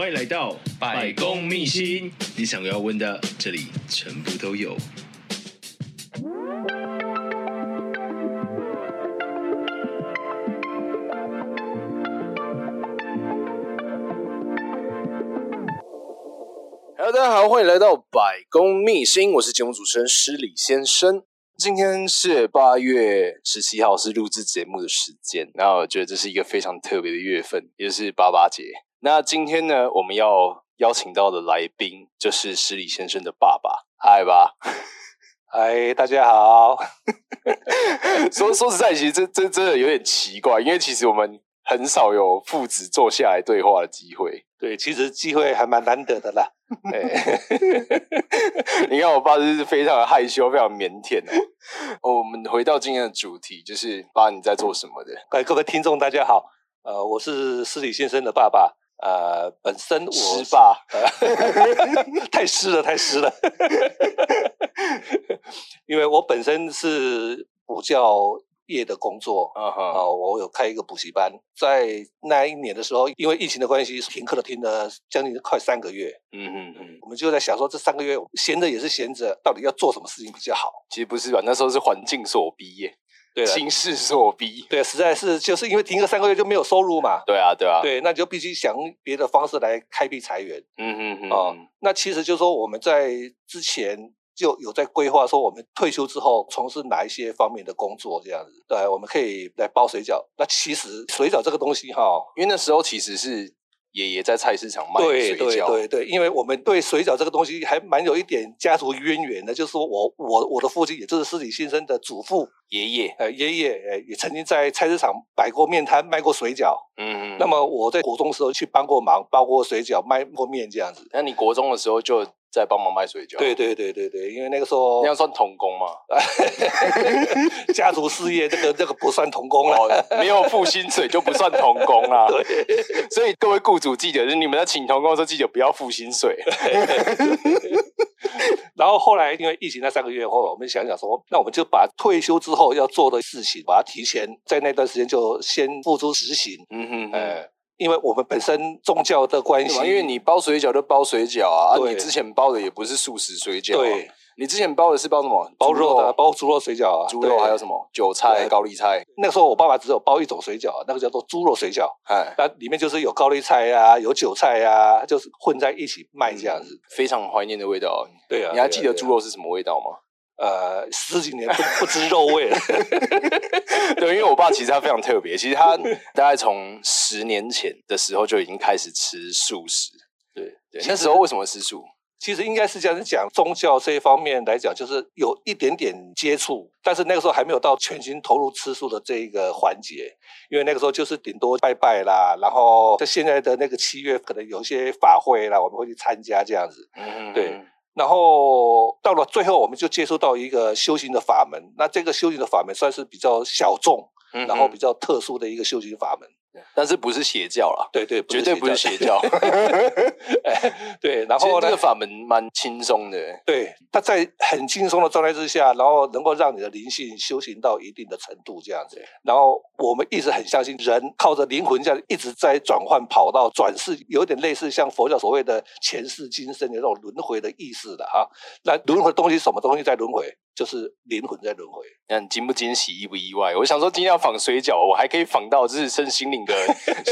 欢迎来到百公秘辛，你想要问的，这里全部都有。Hello，大家好，欢迎来到百公秘辛，我是节目主持人施礼先生。今天是八月十七号，是录制节目的时间。然后我觉得这是一个非常特别的月份，也就是八八节。那今天呢，我们要邀请到的来宾就是施礼先生的爸爸，嗨吧，嗨，大家好。说说实在，其实这这真的有点奇怪，因为其实我们很少有父子坐下来对话的机会。对，其实机会还蛮难得的啦。你看，我爸就是非常的害羞，非常腼腆的。我们回到今天的主题，就是爸你在做什么的？哎，各位听众大家好，呃，我是施礼先生的爸爸，呃，本身我湿吧，太湿了，太湿了，因为我本身是补教。业的工作啊哈，uh huh. 我有开一个补习班，在那一年的时候，因为疫情的关系，停课了，停了将近快三个月。嗯嗯嗯，我们就在想说，这三个月闲着也是闲着，到底要做什么事情比较好？其实不是吧，那时候是环境所逼耶，对，情势所逼，对，实在是就是因为停课三个月就没有收入嘛。对啊，对啊，对，那就必须想别的方式来开辟财源。嗯嗯嗯，啊，那其实就是说我们在之前。就有在规划说，我们退休之后从事哪一些方面的工作，这样子。对，我们可以来包水饺。那其实水饺这个东西哈，因为那时候其实是爷爷在菜市场卖水饺。对对对对，因为我们对水饺这个东西还蛮有一点家族渊源的，就是说我我我的父亲，也就是施礼先生的祖父爷爷，呃爷爷呃也曾经在菜市场摆过面摊，卖过水饺。嗯嗯。那么我在国中的时候去帮过忙，包过水饺，卖过面这样子。那你国中的时候就？在帮忙卖水饺。对对对对对，因为那个时候那样算童工嘛？家族事业这个 这个不算童工了，哦，没有付薪水就不算童工啦。对，所以各位雇主记得，就是你们在请童工的时候，记得不要付薪水。然后后来因为疫情那三个月后，我们想想说，那我们就把退休之后要做的事情，把它提前在那段时间就先付诸实行。嗯哼，哎。因为我们本身宗教的关系，因为你包水饺就包水饺啊，啊，你之前包的也不是素食水饺，对，你之前包的是包什么？包肉的，包猪肉水饺啊，猪肉还有什么？韭菜、高丽菜。那个时候我爸爸只有包一种水饺，那个叫做猪肉水饺，哎，那里面就是有高丽菜啊，有韭菜啊，就是混在一起卖这样子，非常怀念的味道。对啊，你还记得猪肉是什么味道吗？呃，十几年不不知肉味了。对，因为我爸其实他非常特别，其实他大概从十年前的时候就已经开始吃素食。对，对那时候为什么吃素？其实应该是这样子讲，宗教这一方面来讲，就是有一点点接触，但是那个时候还没有到全心投入吃素的这一个环节，因为那个时候就是顶多拜拜啦，然后在现在的那个七月可能有一些法会啦，我们会去参加这样子。嗯，对。然后到了最后，我们就接触到一个修行的法门。那这个修行的法门算是比较小众，嗯、然后比较特殊的一个修行法门。但是不是邪教啦？对对，绝对不是邪教。对，然后呢这个法门蛮轻松的。对，他在很轻松的状态之下，然后能够让你的灵性修行到一定的程度，这样子。然后我们一直很相信，人靠着灵魂这样一直在转换跑道、转世，有点类似像佛教所谓的前世今生的那种轮回的意思的啊。那轮回东西，什么东西在轮回？就是灵魂在轮回。那你惊不惊喜，意不意外？我想说，今天要仿水饺，我还可以仿到就是身心灵的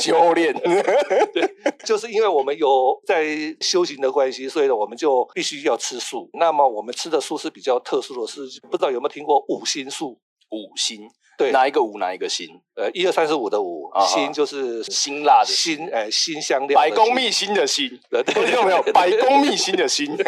修炼。对，就是因为我们有在修行的关系，所以呢，我们就必须要吃素。那么我们吃的素是比较特殊的是，不知道有没有听过五星素？五辛。对，哪一个五，哪一个辛？呃，一二三四五的五，辛就是辛辣的辛，哎，辛香料。百工秘辛的辛，对，听到没有？百工秘辛的辛，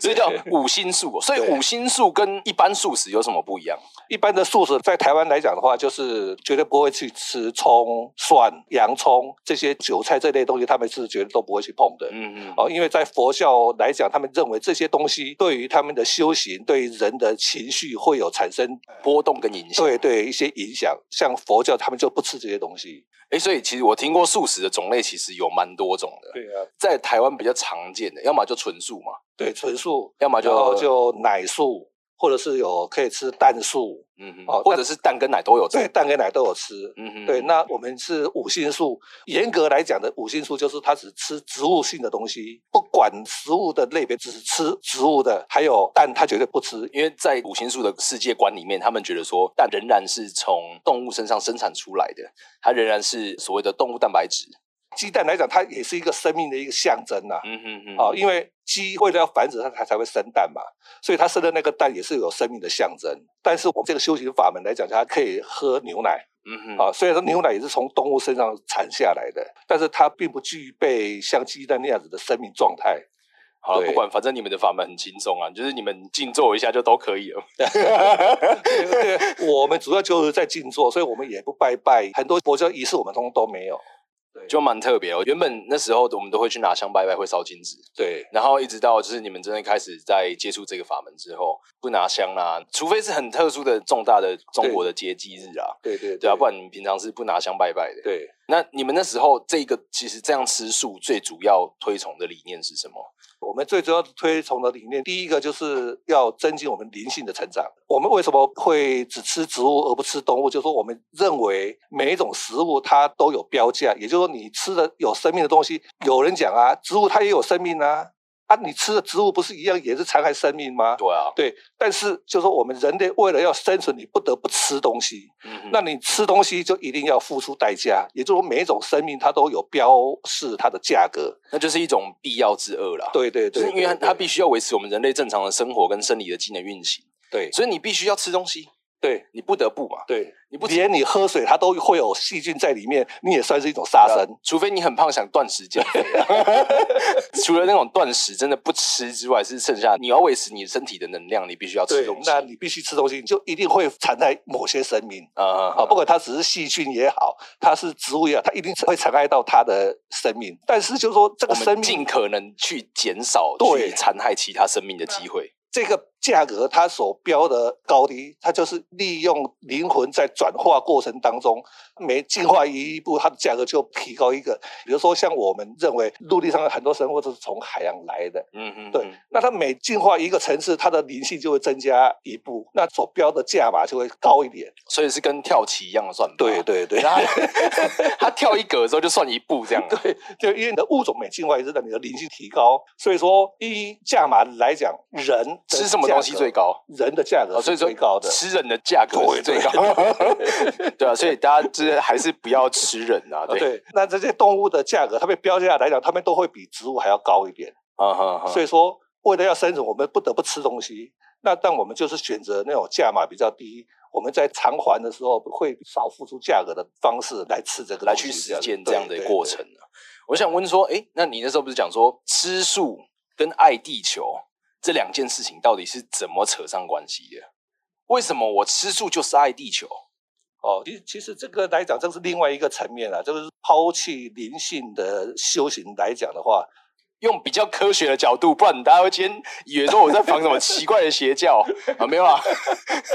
所以叫五辛素。所以五辛素跟一般素食有什么不一样？一般的素食在台湾来讲的话，就是绝对不会去吃葱、蒜、洋葱这些韭菜这类东西，他们是绝对都不会去碰的。嗯嗯。哦，因为在佛教来讲，他们认为这些东西对于他们的修行、对于人的情绪会有产生。波动跟影响，对对，一些影响，像佛教他们就不吃这些东西。哎，所以其实我听过素食的种类，其实有蛮多种的。对啊，在台湾比较常见的，要么就纯素嘛，对，纯素；要么就就奶素。或者是有可以吃蛋素，嗯哼，哦，或者是蛋跟奶都有吃，对，蛋跟奶都有吃，嗯哼，对，那我们是五星素，严格来讲的五星素就是它只吃植物性的东西，不管食物的类别，只是吃植物的，还有蛋，它绝对不吃，因为在五星素的世界观里面，他们觉得说蛋仍然是从动物身上生产出来的，它仍然是所谓的动物蛋白质。鸡蛋来讲，它也是一个生命的一个象征呐、啊。嗯哼哼。好，因为鸡为了要繁殖，它才才会生蛋嘛，所以它生的那个蛋也是有生命的象征。但是我们这个修行法门来讲，它可以喝牛奶。嗯哼。啊，虽然说牛奶也是从动物身上产下来的，但是它并不具备像鸡蛋那样子的生命状态。好了，不管，反正你们的法门很轻松啊，就是你们静坐一下就都可以了。我们主要就是在静坐，所以我们也不拜拜，很多佛教仪式我们通通都没有。就蛮特别哦。原本那时候我们都会去拿香拜拜，会烧金纸。对。然后一直到就是你们真的开始在接触这个法门之后，不拿香啦，除非是很特殊的重大的中国的节祭日啊。对对对，对啊，不然你们平常是不拿香拜拜的。对。那你们那时候这个其实这样吃素最主要推崇的理念是什么？我们最主要推崇的理念，第一个就是要增进我们灵性的成长。我们为什么会只吃植物而不吃动物？就是说，我们认为每一种食物它都有标价，也就是说，你吃的有生命的东西，有人讲啊，植物它也有生命啊。啊，你吃的植物不是一样也是残害生命吗？对啊，对。但是就是说，我们人类为了要生存，你不得不吃东西。嗯。那你吃东西就一定要付出代价，也就是说，每一种生命它都有标示它的价格，那就是一种必要之恶啦。对对对，就是因为它必须要维持我们人类正常的生活跟生理的机能运行。对，所以你必须要吃东西。对，你不得不嘛。对，你不连你喝水，它都会有细菌在里面，你也算是一种杀生。除非你很胖，想断食减肥啊。除了那种断食真的不吃之外，是剩下你要维持你身体的能量，你必须要吃东西。那你必须吃东西，你就一定会残害某些生命啊啊！啊，不管它只是细菌也好，它是植物也好，它一定会残害到它的生命。但是就是说，这个生命尽可能去减少去残害其他生命的机会。这个价格它所标的高低，它就是利用灵魂在转化过程当中，每进化一步，它的价格就提高一个。比如说，像我们认为陆地上的很多生物都是从海洋来的，嗯嗯，对。那它每进化一个层次，它的灵性就会增加一步，那所标的价码就会高一点。所以是跟跳棋一样的算法。对对对，它跳一格之后就算一步这样。对，就因为你的物种每进化一次，让你的灵性提高。所以说，依价码来讲，人。吃什么东西最高？人的价格是最高的，吃人的价格是最高的。对啊，所以大家就是还是不要吃人啊。对，对，那这些动物的价格，它们标价来讲，它们都会比植物还要高一点。啊哈，所以说，为了要生存，我们不得不吃东西。那但我们就是选择那种价码比较低，我们在偿还的时候会少付出价格的方式来吃这个，来去实践这样的过程。我想问说，哎，那你那时候不是讲说吃素跟爱地球？这两件事情到底是怎么扯上关系的？为什么我吃素就是爱地球？哦，其实其实这个来讲，这是另外一个层面啊。就是抛弃灵性的修行来讲的话，用比较科学的角度，不然大家会今天以为说我在仿什么奇怪的邪教啊？没有啊？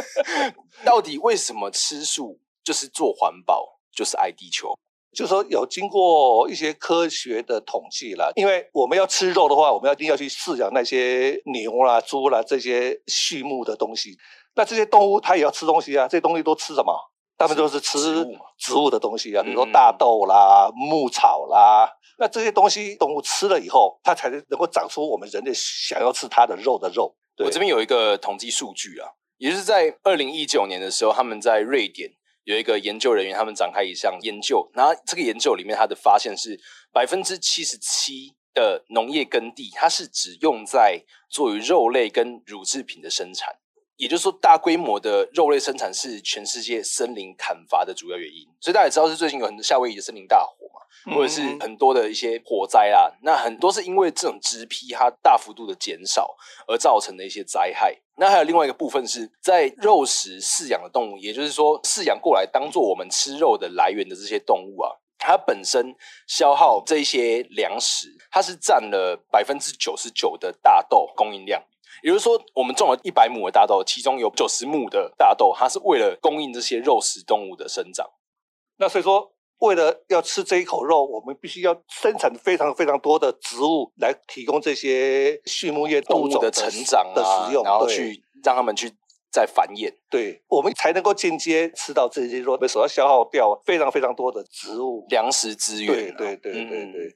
到底为什么吃素就是做环保，就是爱地球？就是说有经过一些科学的统计啦，因为我们要吃肉的话，我们要一定要去饲养那些牛啦、猪啦这些畜牧的东西。那这些动物它也要吃东西啊，这些东西都吃什么？他们都是吃植物的东西啊，比如说大豆啦、牧草啦。那这些东西动物吃了以后，它才能够长出我们人类想要吃它的肉的肉。我这边有一个统计数据啊，也就是在二零一九年的时候，他们在瑞典。有一个研究人员，他们展开一项研究，然后这个研究里面，他的发现是百分之七十七的农业耕地，它是只用在作于肉类跟乳制品的生产，也就是说，大规模的肉类生产是全世界森林砍伐的主要原因。所以大家也知道，是最近有很多夏威夷的森林大火嘛。或者是很多的一些火灾啦，那很多是因为这种植被它大幅度的减少而造成的一些灾害。那还有另外一个部分是在肉食饲养的动物，也就是说饲养过来当做我们吃肉的来源的这些动物啊，它本身消耗这些粮食，它是占了百分之九十九的大豆供应量。也就是说，我们种了一百亩的大豆，其中有九十亩的大豆，它是为了供应这些肉食动物的生长。那所以说。为了要吃这一口肉，我们必须要生产非常非常多的植物来提供这些畜牧业动物的成长啊，的使用，然后去让他们去再繁衍，对，我们才能够间接吃到这些肉，所要消耗掉非常非常多的植物粮食资源。对对对对对。嗯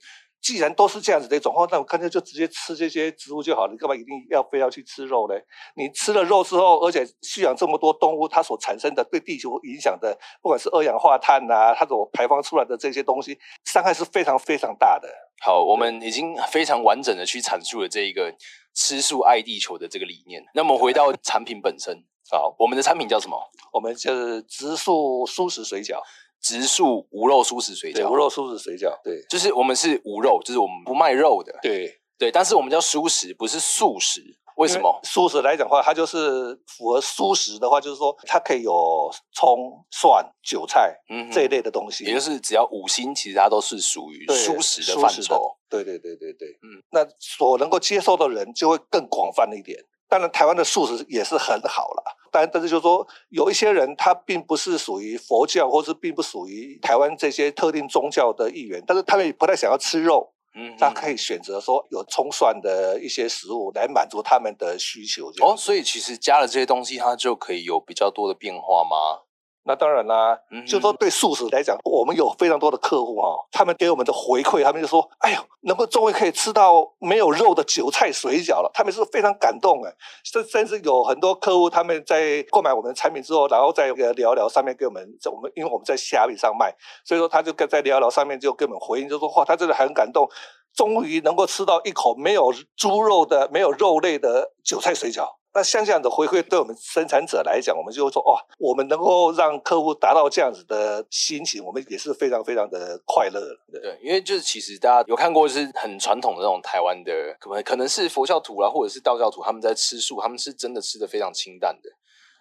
既然都是这样子的一种话，那我干脆就直接吃这些植物就好了。你干嘛一定要非要去吃肉呢？你吃了肉之后，而且饲养这么多动物，它所产生的对地球影响的，不管是二氧化碳啊，它所排放出来的这些东西，伤害是非常非常大的。好，我们已经非常完整的去阐述了这一个吃素爱地球的这个理念。那么回到产品本身，好，我们的产品叫什么？我们就是植素蔬食水饺。植素无肉素食水饺，无肉素食水饺，对，就是我们是无肉，就是我们不卖肉的，对对，但是我们叫蔬食，不是素食，为什么？素食来讲的话，它就是符合素食的话，就是说它可以有葱、蒜、韭菜，嗯，这一类的东西，也就是只要五星，其实它都是属于素食的范畴。对对对对对，嗯，那所能够接受的人就会更广泛一点。当然，台湾的素食也是很好了。但但是就是说，有一些人他并不是属于佛教，或是并不属于台湾这些特定宗教的一员，但是他们也不太想要吃肉，嗯，他可以选择说有葱蒜的一些食物来满足他们的需求。哦，所以其实加了这些东西，它就可以有比较多的变化吗？那当然啦，嗯、就说对素食来讲，我们有非常多的客户哈，他们给我们的回馈，他们就说：“哎呦，能够终于可以吃到没有肉的韭菜水饺了。”他们是非常感动哎，甚甚至有很多客户他们在购买我们的产品之后，然后在聊聊上面给我们，我们因为我们在虾米上卖，所以说他就跟在聊聊上面就给我们回应，就说：“哇，他真的很感动，终于能够吃到一口没有猪肉的、没有肉类的韭菜水饺。”那像这样的回馈，对我们生产者来讲，我们就会说哇，我们能够让客户达到这样子的心情，我们也是非常非常的快乐。对，因为就是其实大家有看过，就是很传统的那种台湾的，可能可能是佛教徒啦，或者是道教徒，他们在吃素，他们是真的吃的非常清淡的，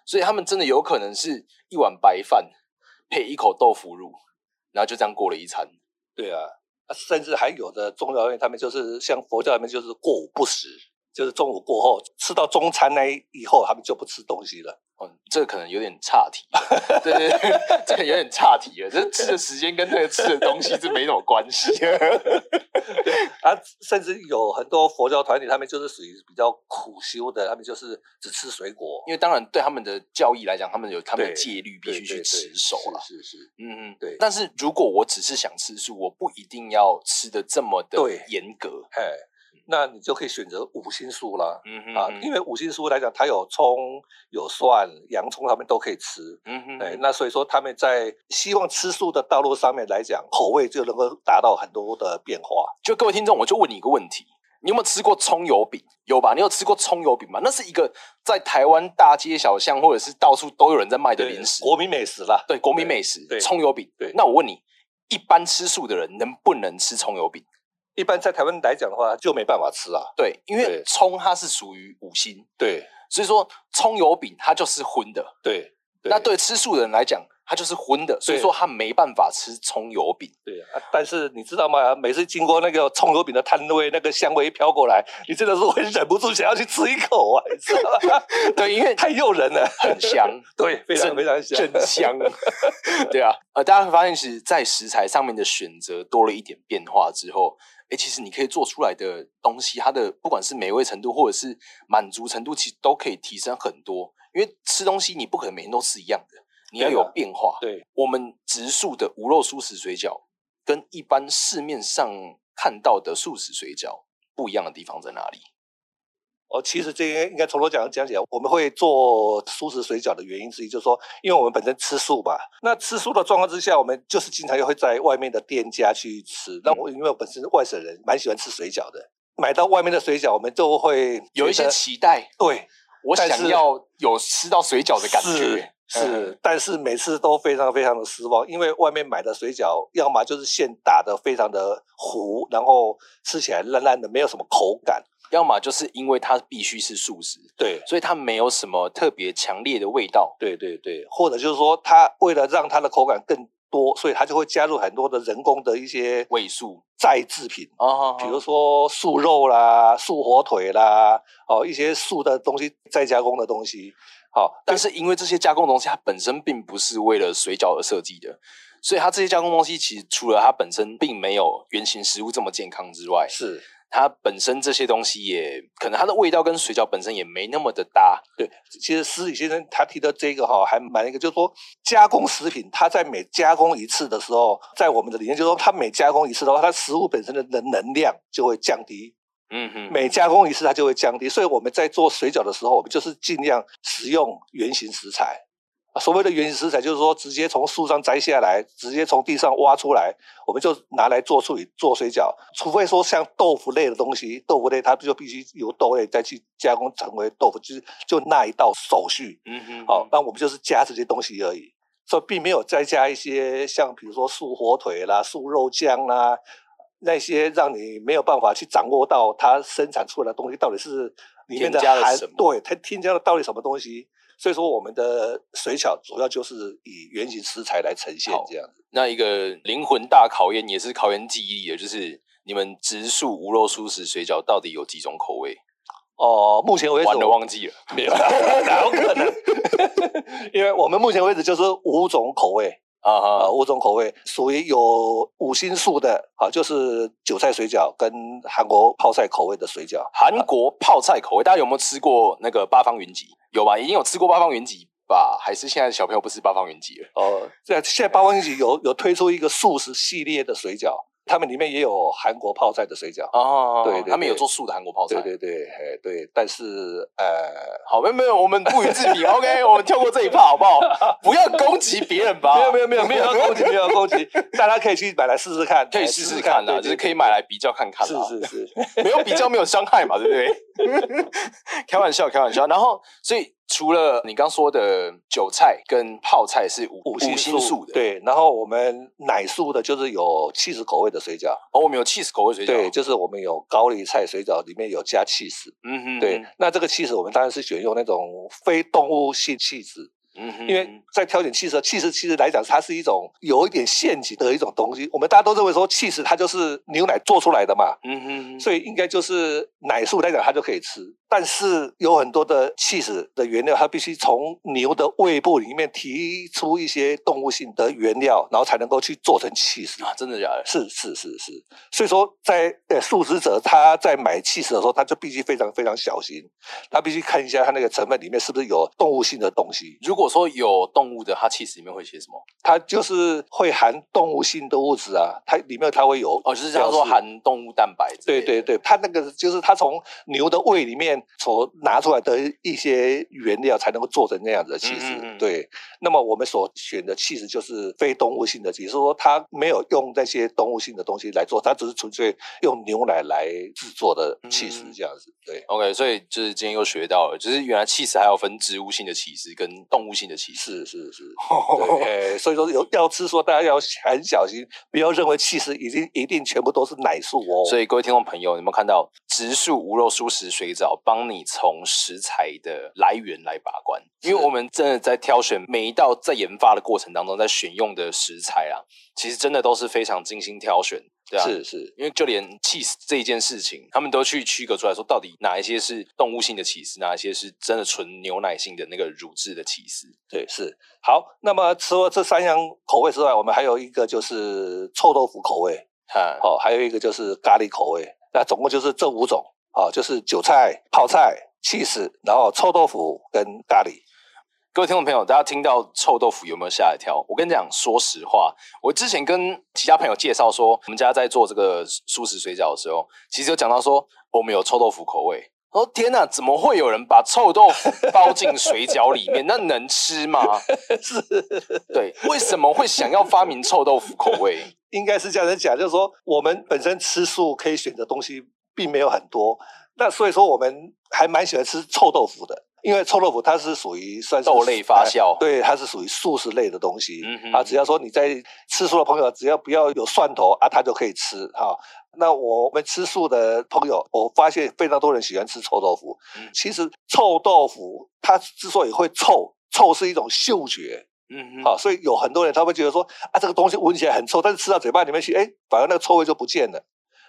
所以他们真的有可能是一碗白饭配一口豆腐乳，然后就这样过了一餐。对啊，甚至还有的宗教里面，他们就是像佛教里面就是过午不食。就是中午过后吃到中餐那以后，他们就不吃东西了。嗯，这个可能有点岔题。对对对，这个有点岔题了。这吃的时间跟那个吃的东西是没什么关系。啊，甚至有很多佛教团体，他们就是属于比较苦修的，他们就是只吃水果。因为当然对他们的教义来讲，他们有他们的戒律必须去持守了。是是是，嗯嗯，对。但是如果我只是想吃素，我不一定要吃的这么的严格。哎。那你就可以选择五星素了，嗯哼，啊，因为五星素来讲，它有葱、有蒜、洋葱，他们都可以吃，嗯哼，对，那所以说他们在希望吃素的道路上面来讲，口味就能够达到很多的变化。就各位听众，我就问你一个问题：你有没有吃过葱油饼？有吧？你有吃过葱油饼吗？那是一个在台湾大街小巷或者是到处都有人在卖的零食，国民美食啦。对，国民美食，对，葱油饼。对，那我问你，一般吃素的人能不能吃葱油饼？一般在台湾来讲的话，就没办法吃啊。对，因为葱它是属于五辛，对，所以说葱油饼它就是荤的。对，那对吃素的人来讲，它就是荤的，所以说他没办法吃葱油饼。对啊，但是你知道吗？每次经过那个葱油饼的摊位，那个香味一飘过来，你真的是会忍不住想要去吃一口啊！你知道吗？对，因为太诱人了，很香，对，非常非常香，真香。对啊，呃，大家会发现，其实，在食材上面的选择多了一点变化之后。哎，其实你可以做出来的东西，它的不管是美味程度或者是满足程度，其实都可以提升很多。因为吃东西你不可能每天都吃一样的，你要有变化。对，我们植树的无肉素食水饺，跟一般市面上看到的素食水饺不一样的地方在哪里？哦，其实这应该应该从头讲讲起来。我们会做素食水饺的原因之一，就是说，因为我们本身吃素吧。那吃素的状况之下，我们就是经常又会在外面的店家去吃。那我因为我本身是外省人，蛮喜欢吃水饺的。买到外面的水饺，我们就会有一些期待。对，我想要有吃到水饺的感觉。是，是，但是每次都非常非常的失望，因为外面买的水饺，要么就是现打的非常的糊，然后吃起来烂烂的，没有什么口感。要么就是因为它必须是素食，对，所以它没有什么特别强烈的味道，对对对，或者就是说，它为了让它的口感更多，所以它就会加入很多的人工的一些味素再制品啊，比如说素肉啦、素火腿啦，哦，一些素的东西再加工的东西，好，但是因为这些加工东西它本身并不是为了水饺而设计的，所以它这些加工东西其实除了它本身并没有原型食物这么健康之外，是。它本身这些东西也可能它的味道跟水饺本身也没那么的搭。对，其实施礼先生他提到这个哈，还蛮一个，就是说加工食品，它在每加工一次的时候，在我们的理念就是说，它每加工一次的话，它食物本身的能能量就会降低。嗯哼，每加工一次它就会降低，所以我们在做水饺的时候，我们就是尽量使用原型食材。所谓的原始食材，就是说直接从树上摘下来，直接从地上挖出来，我们就拿来做处理做水饺。除非说像豆腐类的东西，豆腐类它就必须由豆类再去加工成为豆腐，就是就那一道手续。嗯哼，好，那我们就是加这些东西而已，所以并没有再加一些像比如说素火腿啦、素肉酱啦那些让你没有办法去掌握到它生产出来的东西到底是里面的含对它添加了到底什么东西。所以说，我们的水饺主要就是以原型食材来呈现这样子。那一个灵魂大考验，也是考验记忆力的，就是你们植树无肉素食水饺到底有几种口味？哦，目前为止完了忘记了，没有，哪有可能？因为我们目前为止就是五种口味。啊哈，五种口味属于有五星素的啊，就是韭菜水饺跟韩国泡菜口味的水饺。韩国泡菜口味，大家有没有吃过那个八方云集？有吧？已经有吃过八方云集吧？还是现在小朋友不吃八方云集了？哦，现在现在八方云集有有推出一个素食系列的水饺。他们里面也有韩国泡菜的水饺。哦，对，他们有做素的韩国泡菜，对对对，哎对，但是呃，好，没有没有，我们不予置评，OK，我们跳过这一趴好不好？不要攻击别人吧，没有没有没有没有要攻击没有要攻击，大家可以去买来试试看，可以试试看的，就是可以买来比较看看，是是是，没有比较没有伤害嘛，对不对？开玩笑开玩笑，然后所以。除了你刚说的韭菜跟泡菜是五五星素的，对，然后我们奶素的就是有 cheese 口味的水饺，哦，我们有 cheese 口味水饺，对，就是我们有高丽菜水饺里面有加 cheese，，嗯哼，对，那这个 cheese 我们当然是选用那种非动物性起因为在挑选气势，气势其实来讲，它是一种有一点陷阱的一种东西。我们大家都认为说，气势它就是牛奶做出来的嘛，嗯哼，所以应该就是奶素来讲，它就可以吃。但是有很多的起司的原料，它必须从牛的胃部里面提出一些动物性的原料，然后才能够去做成起司啊！真的假的？是是是是。所以说，在呃素食者他在买起司的时候，他就必须非常非常小心，他必须看一下他那个成分里面是不是有动物性的东西。如果说有动物的，它起司里面会写什么？它就是会含动物性的物质啊，它里面它会有哦，就是叫做含动物蛋白。对对对，它那个就是它从牛的胃里面所拿出来的一些原料，才能够做成那样子的起司。嗯嗯嗯对，那么我们所选的起司就是非动物性的，也就是说它没有用那些动物性的东西来做，它只是纯粹用牛奶来制作的起司这样子。对，OK，所以就是今天又学到了，就是原来起司还有分植物性的起司跟动物性的歧视。是是是，对，所以说有要吃，说大家要很小心，不要认为起司已经一定全部都是奶素哦。所以各位听众朋友，有没有看到植树无肉素食水藻，帮你从食材的来源来把关？因为我们真的在挑选每一道在研发的过程当中，在选用的食材啊，其实真的都是非常精心挑选。对啊，是是，因为就连起司这一件事情，他们都去区隔出来说，到底哪一些是动物性的起司，哪一些是真的纯牛奶性的那个乳制的起司。对，是。好，那么除了这三样口味之外，我们还有一个就是臭豆腐口味，哈，好，还有一个就是咖喱口味。那总共就是这五种，啊，就是韭菜、泡菜、起司，然后臭豆腐跟咖喱。各位听众朋友，大家听到臭豆腐有没有吓一跳？我跟你讲，说实话，我之前跟其他朋友介绍说，我们家在做这个素食水饺的时候，其实有讲到说我们有臭豆腐口味。哦天哪，怎么会有人把臭豆腐包进水饺里面？那能吃吗？是，对，为什么会想要发明臭豆腐口味？应该是这样子讲，就是说我们本身吃素可以选择东西并没有很多，那所以说我们还蛮喜欢吃臭豆腐的。因为臭豆腐它是属于算是豆类发酵，对，它是属于素食类的东西。啊，只要说你在吃素的朋友，只要不要有蒜头啊，它就可以吃哈。那我们吃素的朋友，我发现非常多人喜欢吃臭豆腐。嗯，其实臭豆腐它之所以会臭，臭是一种嗅觉。嗯哼，好，所以有很多人他会觉得说啊，这个东西闻起来很臭，但是吃到嘴巴里面去，哎，反而那个臭味就不见了。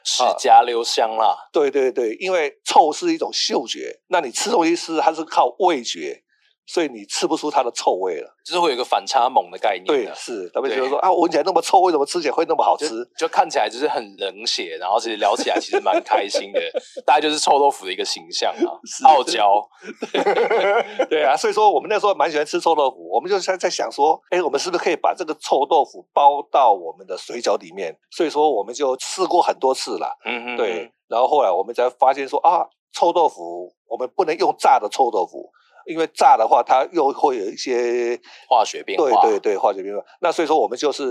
齿颊留香啦，对对对，因为臭是一种嗅觉，那你吃东西是它是靠味觉，所以你吃不出它的臭味了，就是会有一个反差萌的概念。对，是他们觉得说啊，闻起来那么臭，为什么吃起来会那么好吃？就，就看起来就是很冷血，然后其实聊起来其实蛮开心的，大概就是臭豆腐的一个形象啊，傲娇。对，对啊，所以说我们那时候蛮喜欢吃臭豆腐，我们就在在想说，哎，我们是不是可以把这个臭豆腐包到我们的水饺里面？所以说我们就试过很多次了。嗯嗯，对，然后后来我们才发现说啊，臭豆腐我们不能用炸的臭豆腐。因为炸的话，它又会有一些化学变化。对对对，化学变化。那所以说，我们就是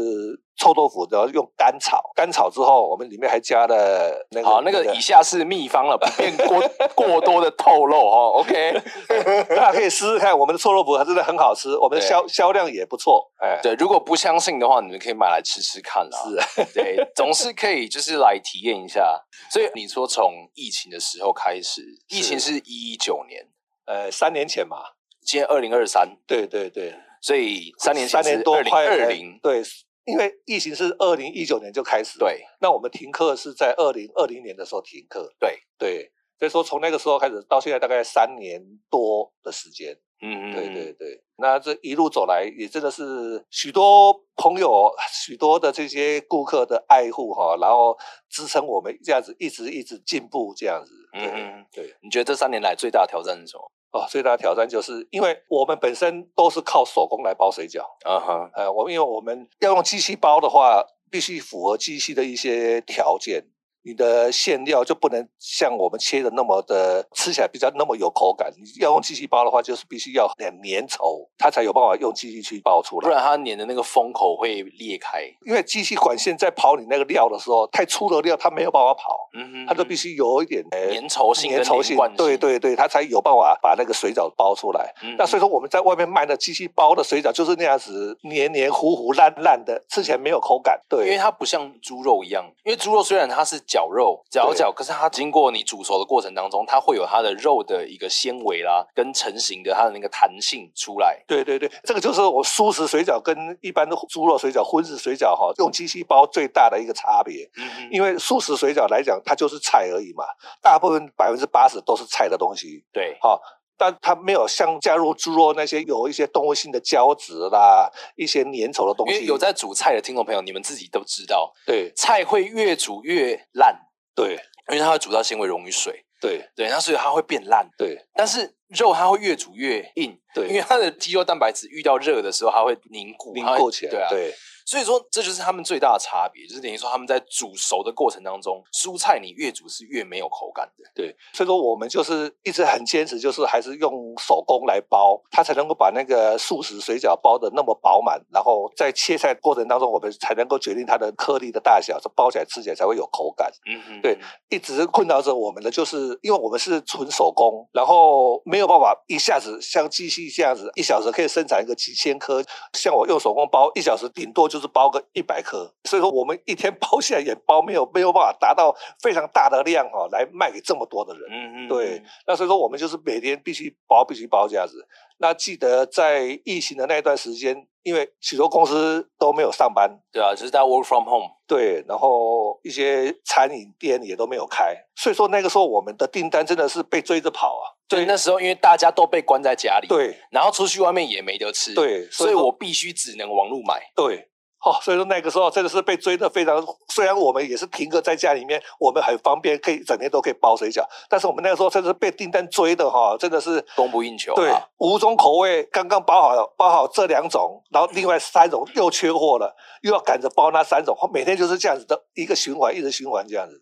臭豆腐，然后用干炒，干炒之后，我们里面还加了那个。好，那个以下是秘方了，不便过过多的透露哦。OK，大家可以试试看，我们的臭豆腐它真的很好吃，我们的销销量也不错。哎，对，如果不相信的话，你们可以买来吃吃看啦。是，对，总是可以就是来体验一下。所以你说从疫情的时候开始，疫情是一九年。呃，三年前嘛，今年二零二三，对对对，所以三年三年多快二零，对，因为疫情是二零一九年就开始，对，那我们停课是在二零二零年的时候停课，对。对，所以说从那个时候开始到现在大概三年多的时间。嗯嗯，对对对，那这一路走来也真的是许多朋友、许多的这些顾客的爱护哈，然后支撑我们这样子一直一直进步这样子。对嗯，对，你觉得这三年来最大的挑战是什么？哦，最大的挑战就是因为我们本身都是靠手工来包水饺。啊哈，呃，我们因为我们要用机器包的话，必须符合机器的一些条件。你的馅料就不能像我们切的那么的吃起来比较那么有口感。你要用机器包的话，就是必须要很粘稠，它才有办法用机器去包出来，不然它粘的那个封口会裂开。因为机器管线在刨你那个料的时候，太粗的料它没有办法刨，嗯哼，它就必须有一点粘稠性、粘稠性，对对对，它才有办法把那个水饺包出来。嗯、那所以说我们在外面卖的机器包的水饺就是那样子黏黏糊糊烂烂的，吃起来没有口感。对，因为它不像猪肉一样，因为猪肉虽然它是绞肉绞绞，可是它经过你煮熟的过程当中，它会有它的肉的一个纤维啦，跟成型的它的那个弹性出来。对对对，这个就是我素食水饺跟一般的猪肉水饺、荤食水饺哈，用机器包最大的一个差别。嗯哼，因为素食水饺来讲，它就是菜而已嘛，大部分百分之八十都是菜的东西。对，好，但它没有像加入猪肉那些有一些动物性的胶质啦，一些粘稠的东西。因为有在煮菜的听众朋友，你们自己都知道，对，菜会越煮越烂。对，因为它会煮到纤维溶于水，对对，那所以它会变烂，对。但是肉它会越煮越硬，对，因为它的肌肉蛋白质遇到热的时候，它会凝固，凝固起来，对啊，对。所以说，这就是他们最大的差别，就是等于说他们在煮熟的过程当中，蔬菜你越煮是越没有口感的。对，所以说我们就是一直很坚持，就是还是用手工来包，它才能够把那个素食水饺包的那么饱满，然后在切菜过程当中，我们才能够决定它的颗粒的大小，这包起来吃起来才会有口感。嗯嗯，对，一直困扰着我们的就是，因为我们是纯手工，然后没有办法一下子像机器这样子，一小时可以生产一个几千颗，像我用手工包，一小时顶多就。就是包个一百颗，所以说我们一天 包下来也包没有没有办法达到非常大的量哈，来卖给这么多的人。嗯嗯，对。那所以说我们就是每天必须包，必须包这样子。那记得在疫情的那段时间，因为许多公司都没有上班，对啊，就是在 work from home。对，然后一些餐饮店也都没有开，所以说那个时候我们的订单真的是被追着跑啊。对，那时候因为大家都被关在家里，对，然后出去外面也没得吃，对，所以，所以我必须只能网络买，对。哦，所以说那个时候真的是被追得非常。虽然我们也是停课在家里面，我们很方便，可以整天都可以包水饺。但是我们那个时候真的是被订单追的哈，真的是供不应求。对，五种口味刚刚包好了，包好这两种，然后另外三种又缺货了，又要赶着包那三种，每天就是这样子的一个循环，一直循环这样子。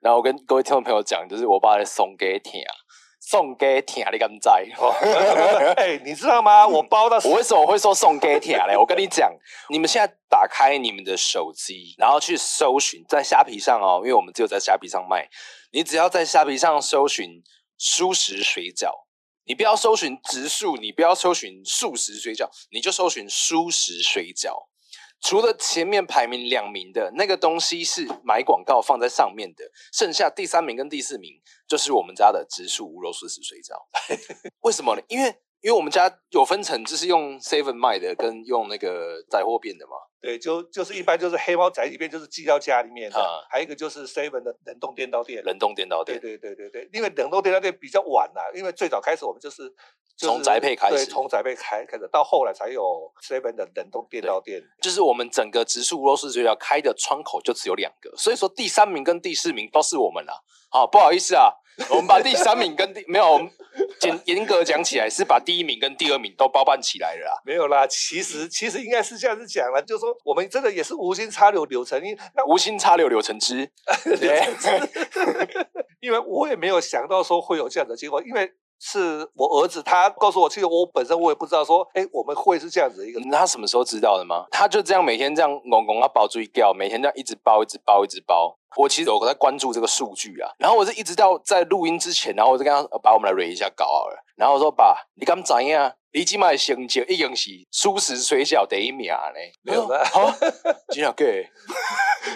然后我跟各位听众朋友讲，就是我把它送给听啊。送给听你敢知？哎，你知道吗？我包的，我为什么会说送给听嘞？我跟你讲，你们现在打开你们的手机，然后去搜寻在虾皮上哦，因为我们只有在虾皮上卖。你只要在虾皮上搜寻蔬食水饺，你不要搜寻植树，你不要搜寻素食水饺，你就搜寻蔬食水饺。除了前面排名两名的那个东西是买广告放在上面的，剩下第三名跟第四名就是我们家的植树无肉素食水饺。为什么呢？因为因为我们家有分成，就是用 seven 卖的跟用那个载货变的嘛。对，就就是一般就是黑猫仔里边就是寄到家里面的，嗯、还有一个就是 seven 的冷冻电刀店。冷冻电刀店。对对对对对，因为冷冻电刀店比较晚啦、啊，因为最早开始我们就是从宅配开始，从宅配开开始，到后来才有 seven 的冷冻电刀店。就是我们整个植树无肉素食水饺开的窗口就只有两个，所以说第三名跟第四名都是我们啦。好，不好意思啊，我们把第三名跟第没有严严格讲起来是把第一名跟第二名都包办起来了啦。没有啦，其实其实应该是这样子讲啦，就是说我们真的也是无心插柳柳成荫，那无心插柳柳成枝。对，因为我也没有想到说会有这样的结果，因为。是我儿子，他告诉我，其实我本身我也不知道说，哎，我们会是这样子一个。他什么时候知道的吗？他就这样每天这样拱拱啊包追掉，每天这样一直包，一直包，一直包。我其实我在关注这个数据啊，然后我是一直到在录音之前，然后我就跟他把我们来 r 一下稿好了，然后我说爸，你敢知呀？你今麦成绩已经是舒适水饺第一名嘞，没有啦，好，真的假的？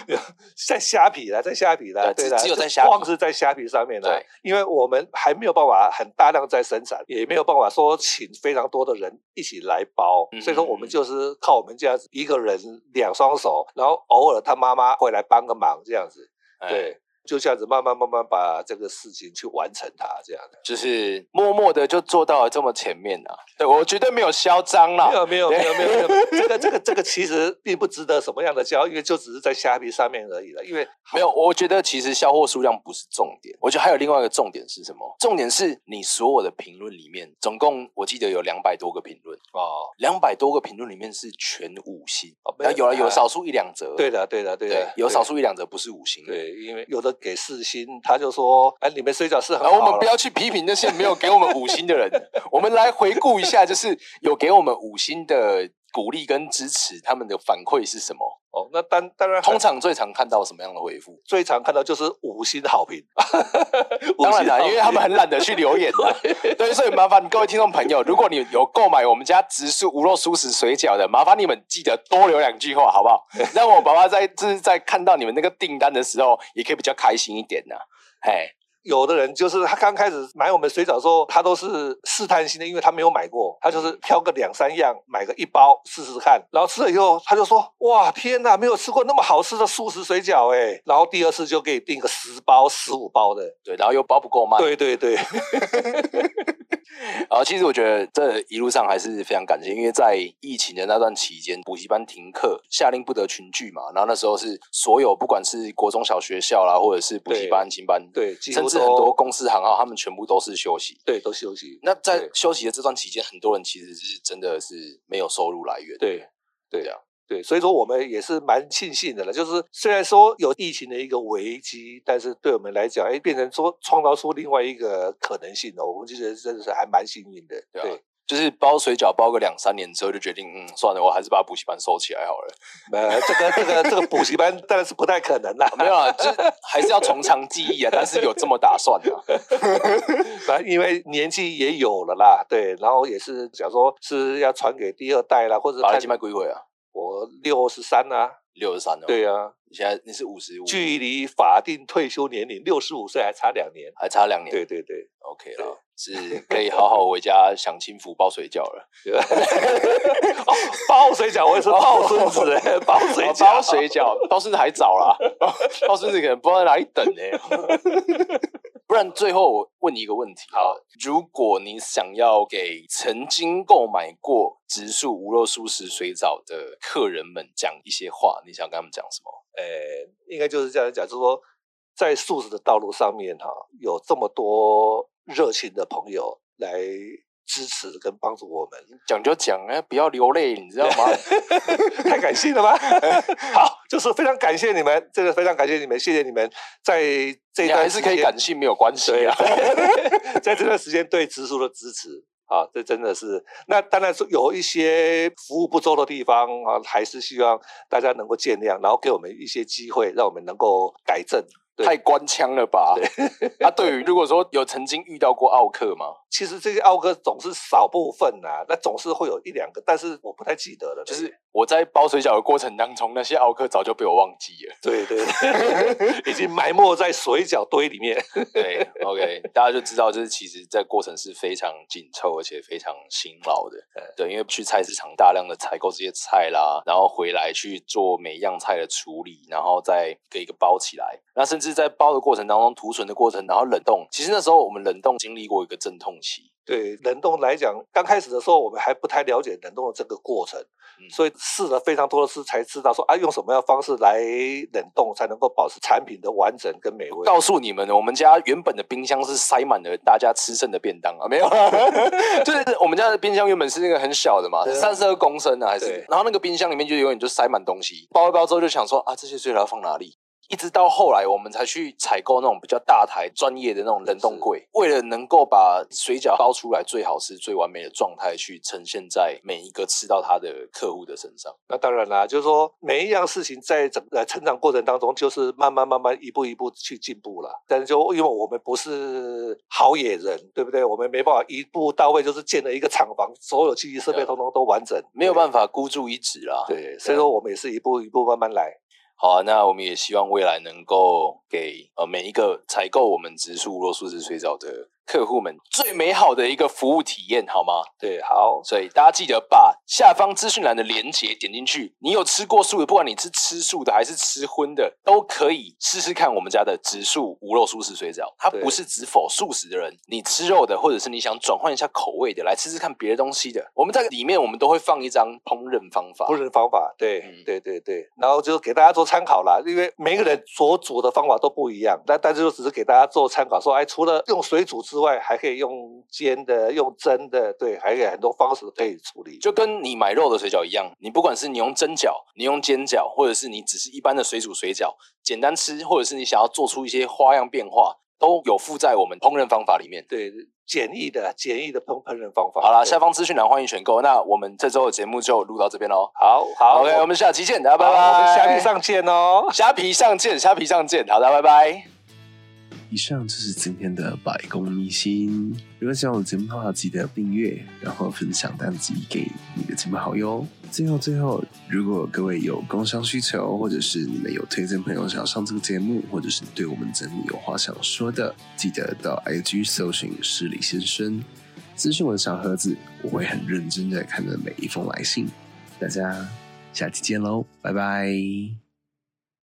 在虾皮啦，在虾皮啦，对的，只有在虾，光是在虾皮上面的，因为我们还没有办法很大量在生产，也没有办法说请非常多的人一起来包，所以说我们就是靠我们这样子一个人两双手，然后偶尔他妈妈会来帮个忙这样子，对。就这样子慢慢慢慢把这个事情去完成它，这样的就是默默的就做到了这么前面啊！对，我绝对没有嚣张啦，没有没有没有没有没有，这个这个这个其实并不值得什么样的骄，因为就只是在虾皮上面而已了。因为没有，我觉得其实销货数量不是重点，我觉得还有另外一个重点是什么？重点是你所有的评论里面，总共我记得有两百多个评论哦，两百多个评论里面是全五星，哦，有了有少数一两则，对的对的对的，有少数一两则不是五星，对，因为有的。给四星，他就说：“哎，你们水饺是很好。”我们不要去批评那些没有给我们五星的人，我们来回顾一下，就是有给我们五星的鼓励跟支持，他们的反馈是什么？哦，那当当然，通常最常看到什么样的回复？最常看到就是五星好评。当然啦，因为他们很懒得去留言的。对，所以麻烦各位听众朋友，如果你有购买我们家植树无肉素食水饺的，麻烦你们记得多留两句话，好不好？让我爸爸在就是在看到你们那个订单的时候，也可以比较开心一点呢。嘿。有的人就是他刚开始买我们水饺的时候，他都是试探性的，因为他没有买过，他就是挑个两三样，买个一包试试看，然后吃了以后，他就说：“哇，天哪，没有吃过那么好吃的素食水饺哎！”然后第二次就给你订个十包、十五包的，对，然后又包不够卖，对对对。然后其实我觉得这一路上还是非常感谢，因为在疫情的那段期间，补习班停课，下令不得群聚嘛。然后那时候是所有不管是国中小学校啦，或者是补习班、新班，对，甚至很多公司行号，他们全部都是休息，对，都休息。那在休息的这段期间，很多人其实是真的是没有收入来源，对，对呀。对，所以说我们也是蛮庆幸的了。就是虽然说有疫情的一个危机，但是对我们来讲，哎，变成说创造出另外一个可能性了。我们就觉得真的是还蛮幸运的。对，对，就是包水饺包个两三年之后，就决定，嗯，算了，我还是把补习班收起来好了。呃，这个这个这个补习班当然是不太可能啦。没有啊，就还是要从长计议啊。但是有这么打算的，反正因为年纪也有了啦，对，然后也是想说是要传给第二代啦，或者把金麦归回啊。我六十三啊，六十三了。对啊，你现在你是五十五，距离法定退休年龄六十五岁还差两年，还差两年。对对对，OK 了，是可以好好回家享清福包水饺了。包水饺，我也是包孙子，包水饺，包水饺，包孙子还早啦，包孙子可能不知道在哪里等呢。不然最后我问你一个问题啊，好，如果你想要给曾经购买过植树无肉素食水饺的客人们讲一些话，你想跟他们讲什么？呃、欸，应该就是这样讲，就是说在素食的道路上面哈，有这么多热情的朋友来。支持跟帮助我们，讲就讲啊，不要流泪，你知道吗？太感谢了吧？好，就是非常感谢你们，真的非常感谢你们，谢谢你们在这一段还是可以感性，没有关系啊。在这段时间对直树的支持啊，这真的是。那当然是有一些服务不周的地方啊，还是希望大家能够见谅，然后给我们一些机会，让我们能够改正。太官腔了吧？对啊，对于如果说有曾经遇到过奥克吗？其实这些奥客总是少部分啊，那总是会有一两个，但是我不太记得了。就是我在包水饺的过程当中，那些奥客早就被我忘记了。对对，对，已经埋没在水饺堆里面。对，OK，大家就知道，就是其实这过程是非常紧凑而且非常辛劳的。对，因为去菜市场大量的采购这些菜啦，然后回来去做每样菜的处理，然后再给一个包起来，那甚至。在包的过程当中，储存的过程，然后冷冻。其实那时候我们冷冻经历过一个阵痛期。对冷冻来讲，刚开始的时候我们还不太了解冷冻的这个过程，嗯、所以试了非常多的次才知道说啊，用什么样的方式来冷冻才能够保持产品的完整跟美味。告诉你们，我们家原本的冰箱是塞满了大家吃剩的便当啊，没有，就是我们家的冰箱原本是那个很小的嘛，三十二公升啊，还是，然后那个冰箱里面就永远就塞满东西，包一包之后就想说啊，这些水果要放哪里？一直到后来，我们才去采购那种比较大台、专业的那种冷冻柜，为了能够把水饺包出来最好吃、最完美的状态，去呈现在每一个吃到它的客户的身上。那当然啦，就是说每一样事情在整个成长过程当中，就是慢慢慢慢一步一步去进步了。但是就因为我们不是好野人，对不对？我们没办法一步到位，就是建了一个厂房，所有机器设备通通都完整，没有办法孤注一掷啦。对，所以说我们也是一步一步慢慢来。好啊，那我们也希望未来能够给呃每一个采购我们植树无肉素食水藻的客户们最美好的一个服务体验，好吗？对，好，所以大家记得把下方资讯栏的连接点进去。你有吃过素的，不管你是吃素的还是吃荤的，都可以试试看我们家的植素无肉素食水饺。它不是只否素食的人，你吃肉的，或者是你想转换一下口味的，来吃吃看别的东西的。我们在里面我们都会放一张烹饪方法，烹饪方法，对，嗯、对对对，然后就给大家做参考啦。因为每个人所煮的方法都不一样，但但是就只是给大家做参考，说，哎，除了用水煮之外，还可以用。用煎的，用蒸的，对，还有很多方式可以处理，就跟你买肉的水饺一样，你不管是你用蒸饺，你用煎饺，或者是你只是一般的水煮水饺，简单吃，或者是你想要做出一些花样变化，都有附在我们烹饪方法里面。对，简易的、简易的烹烹饪方法。好了，下方资讯栏欢迎选购。那我们这周的节目就录到这边喽。好好，OK，我们下期见，大家拜拜。我们虾皮上见哦，虾皮上见，虾皮上见，好的，拜拜。以上就是今天的百工秘辛。如果喜欢我的节目的话，记得订阅，然后分享单集给你的亲朋好友。最后，最后，如果各位有工商需求，或者是你们有推荐朋友想要上这个节目，或者是对我们节目有话想说的，记得到 IG 搜寻失礼先生，咨询我的小盒子，我会很认真的看着每一封来信。大家下期见喽，拜拜。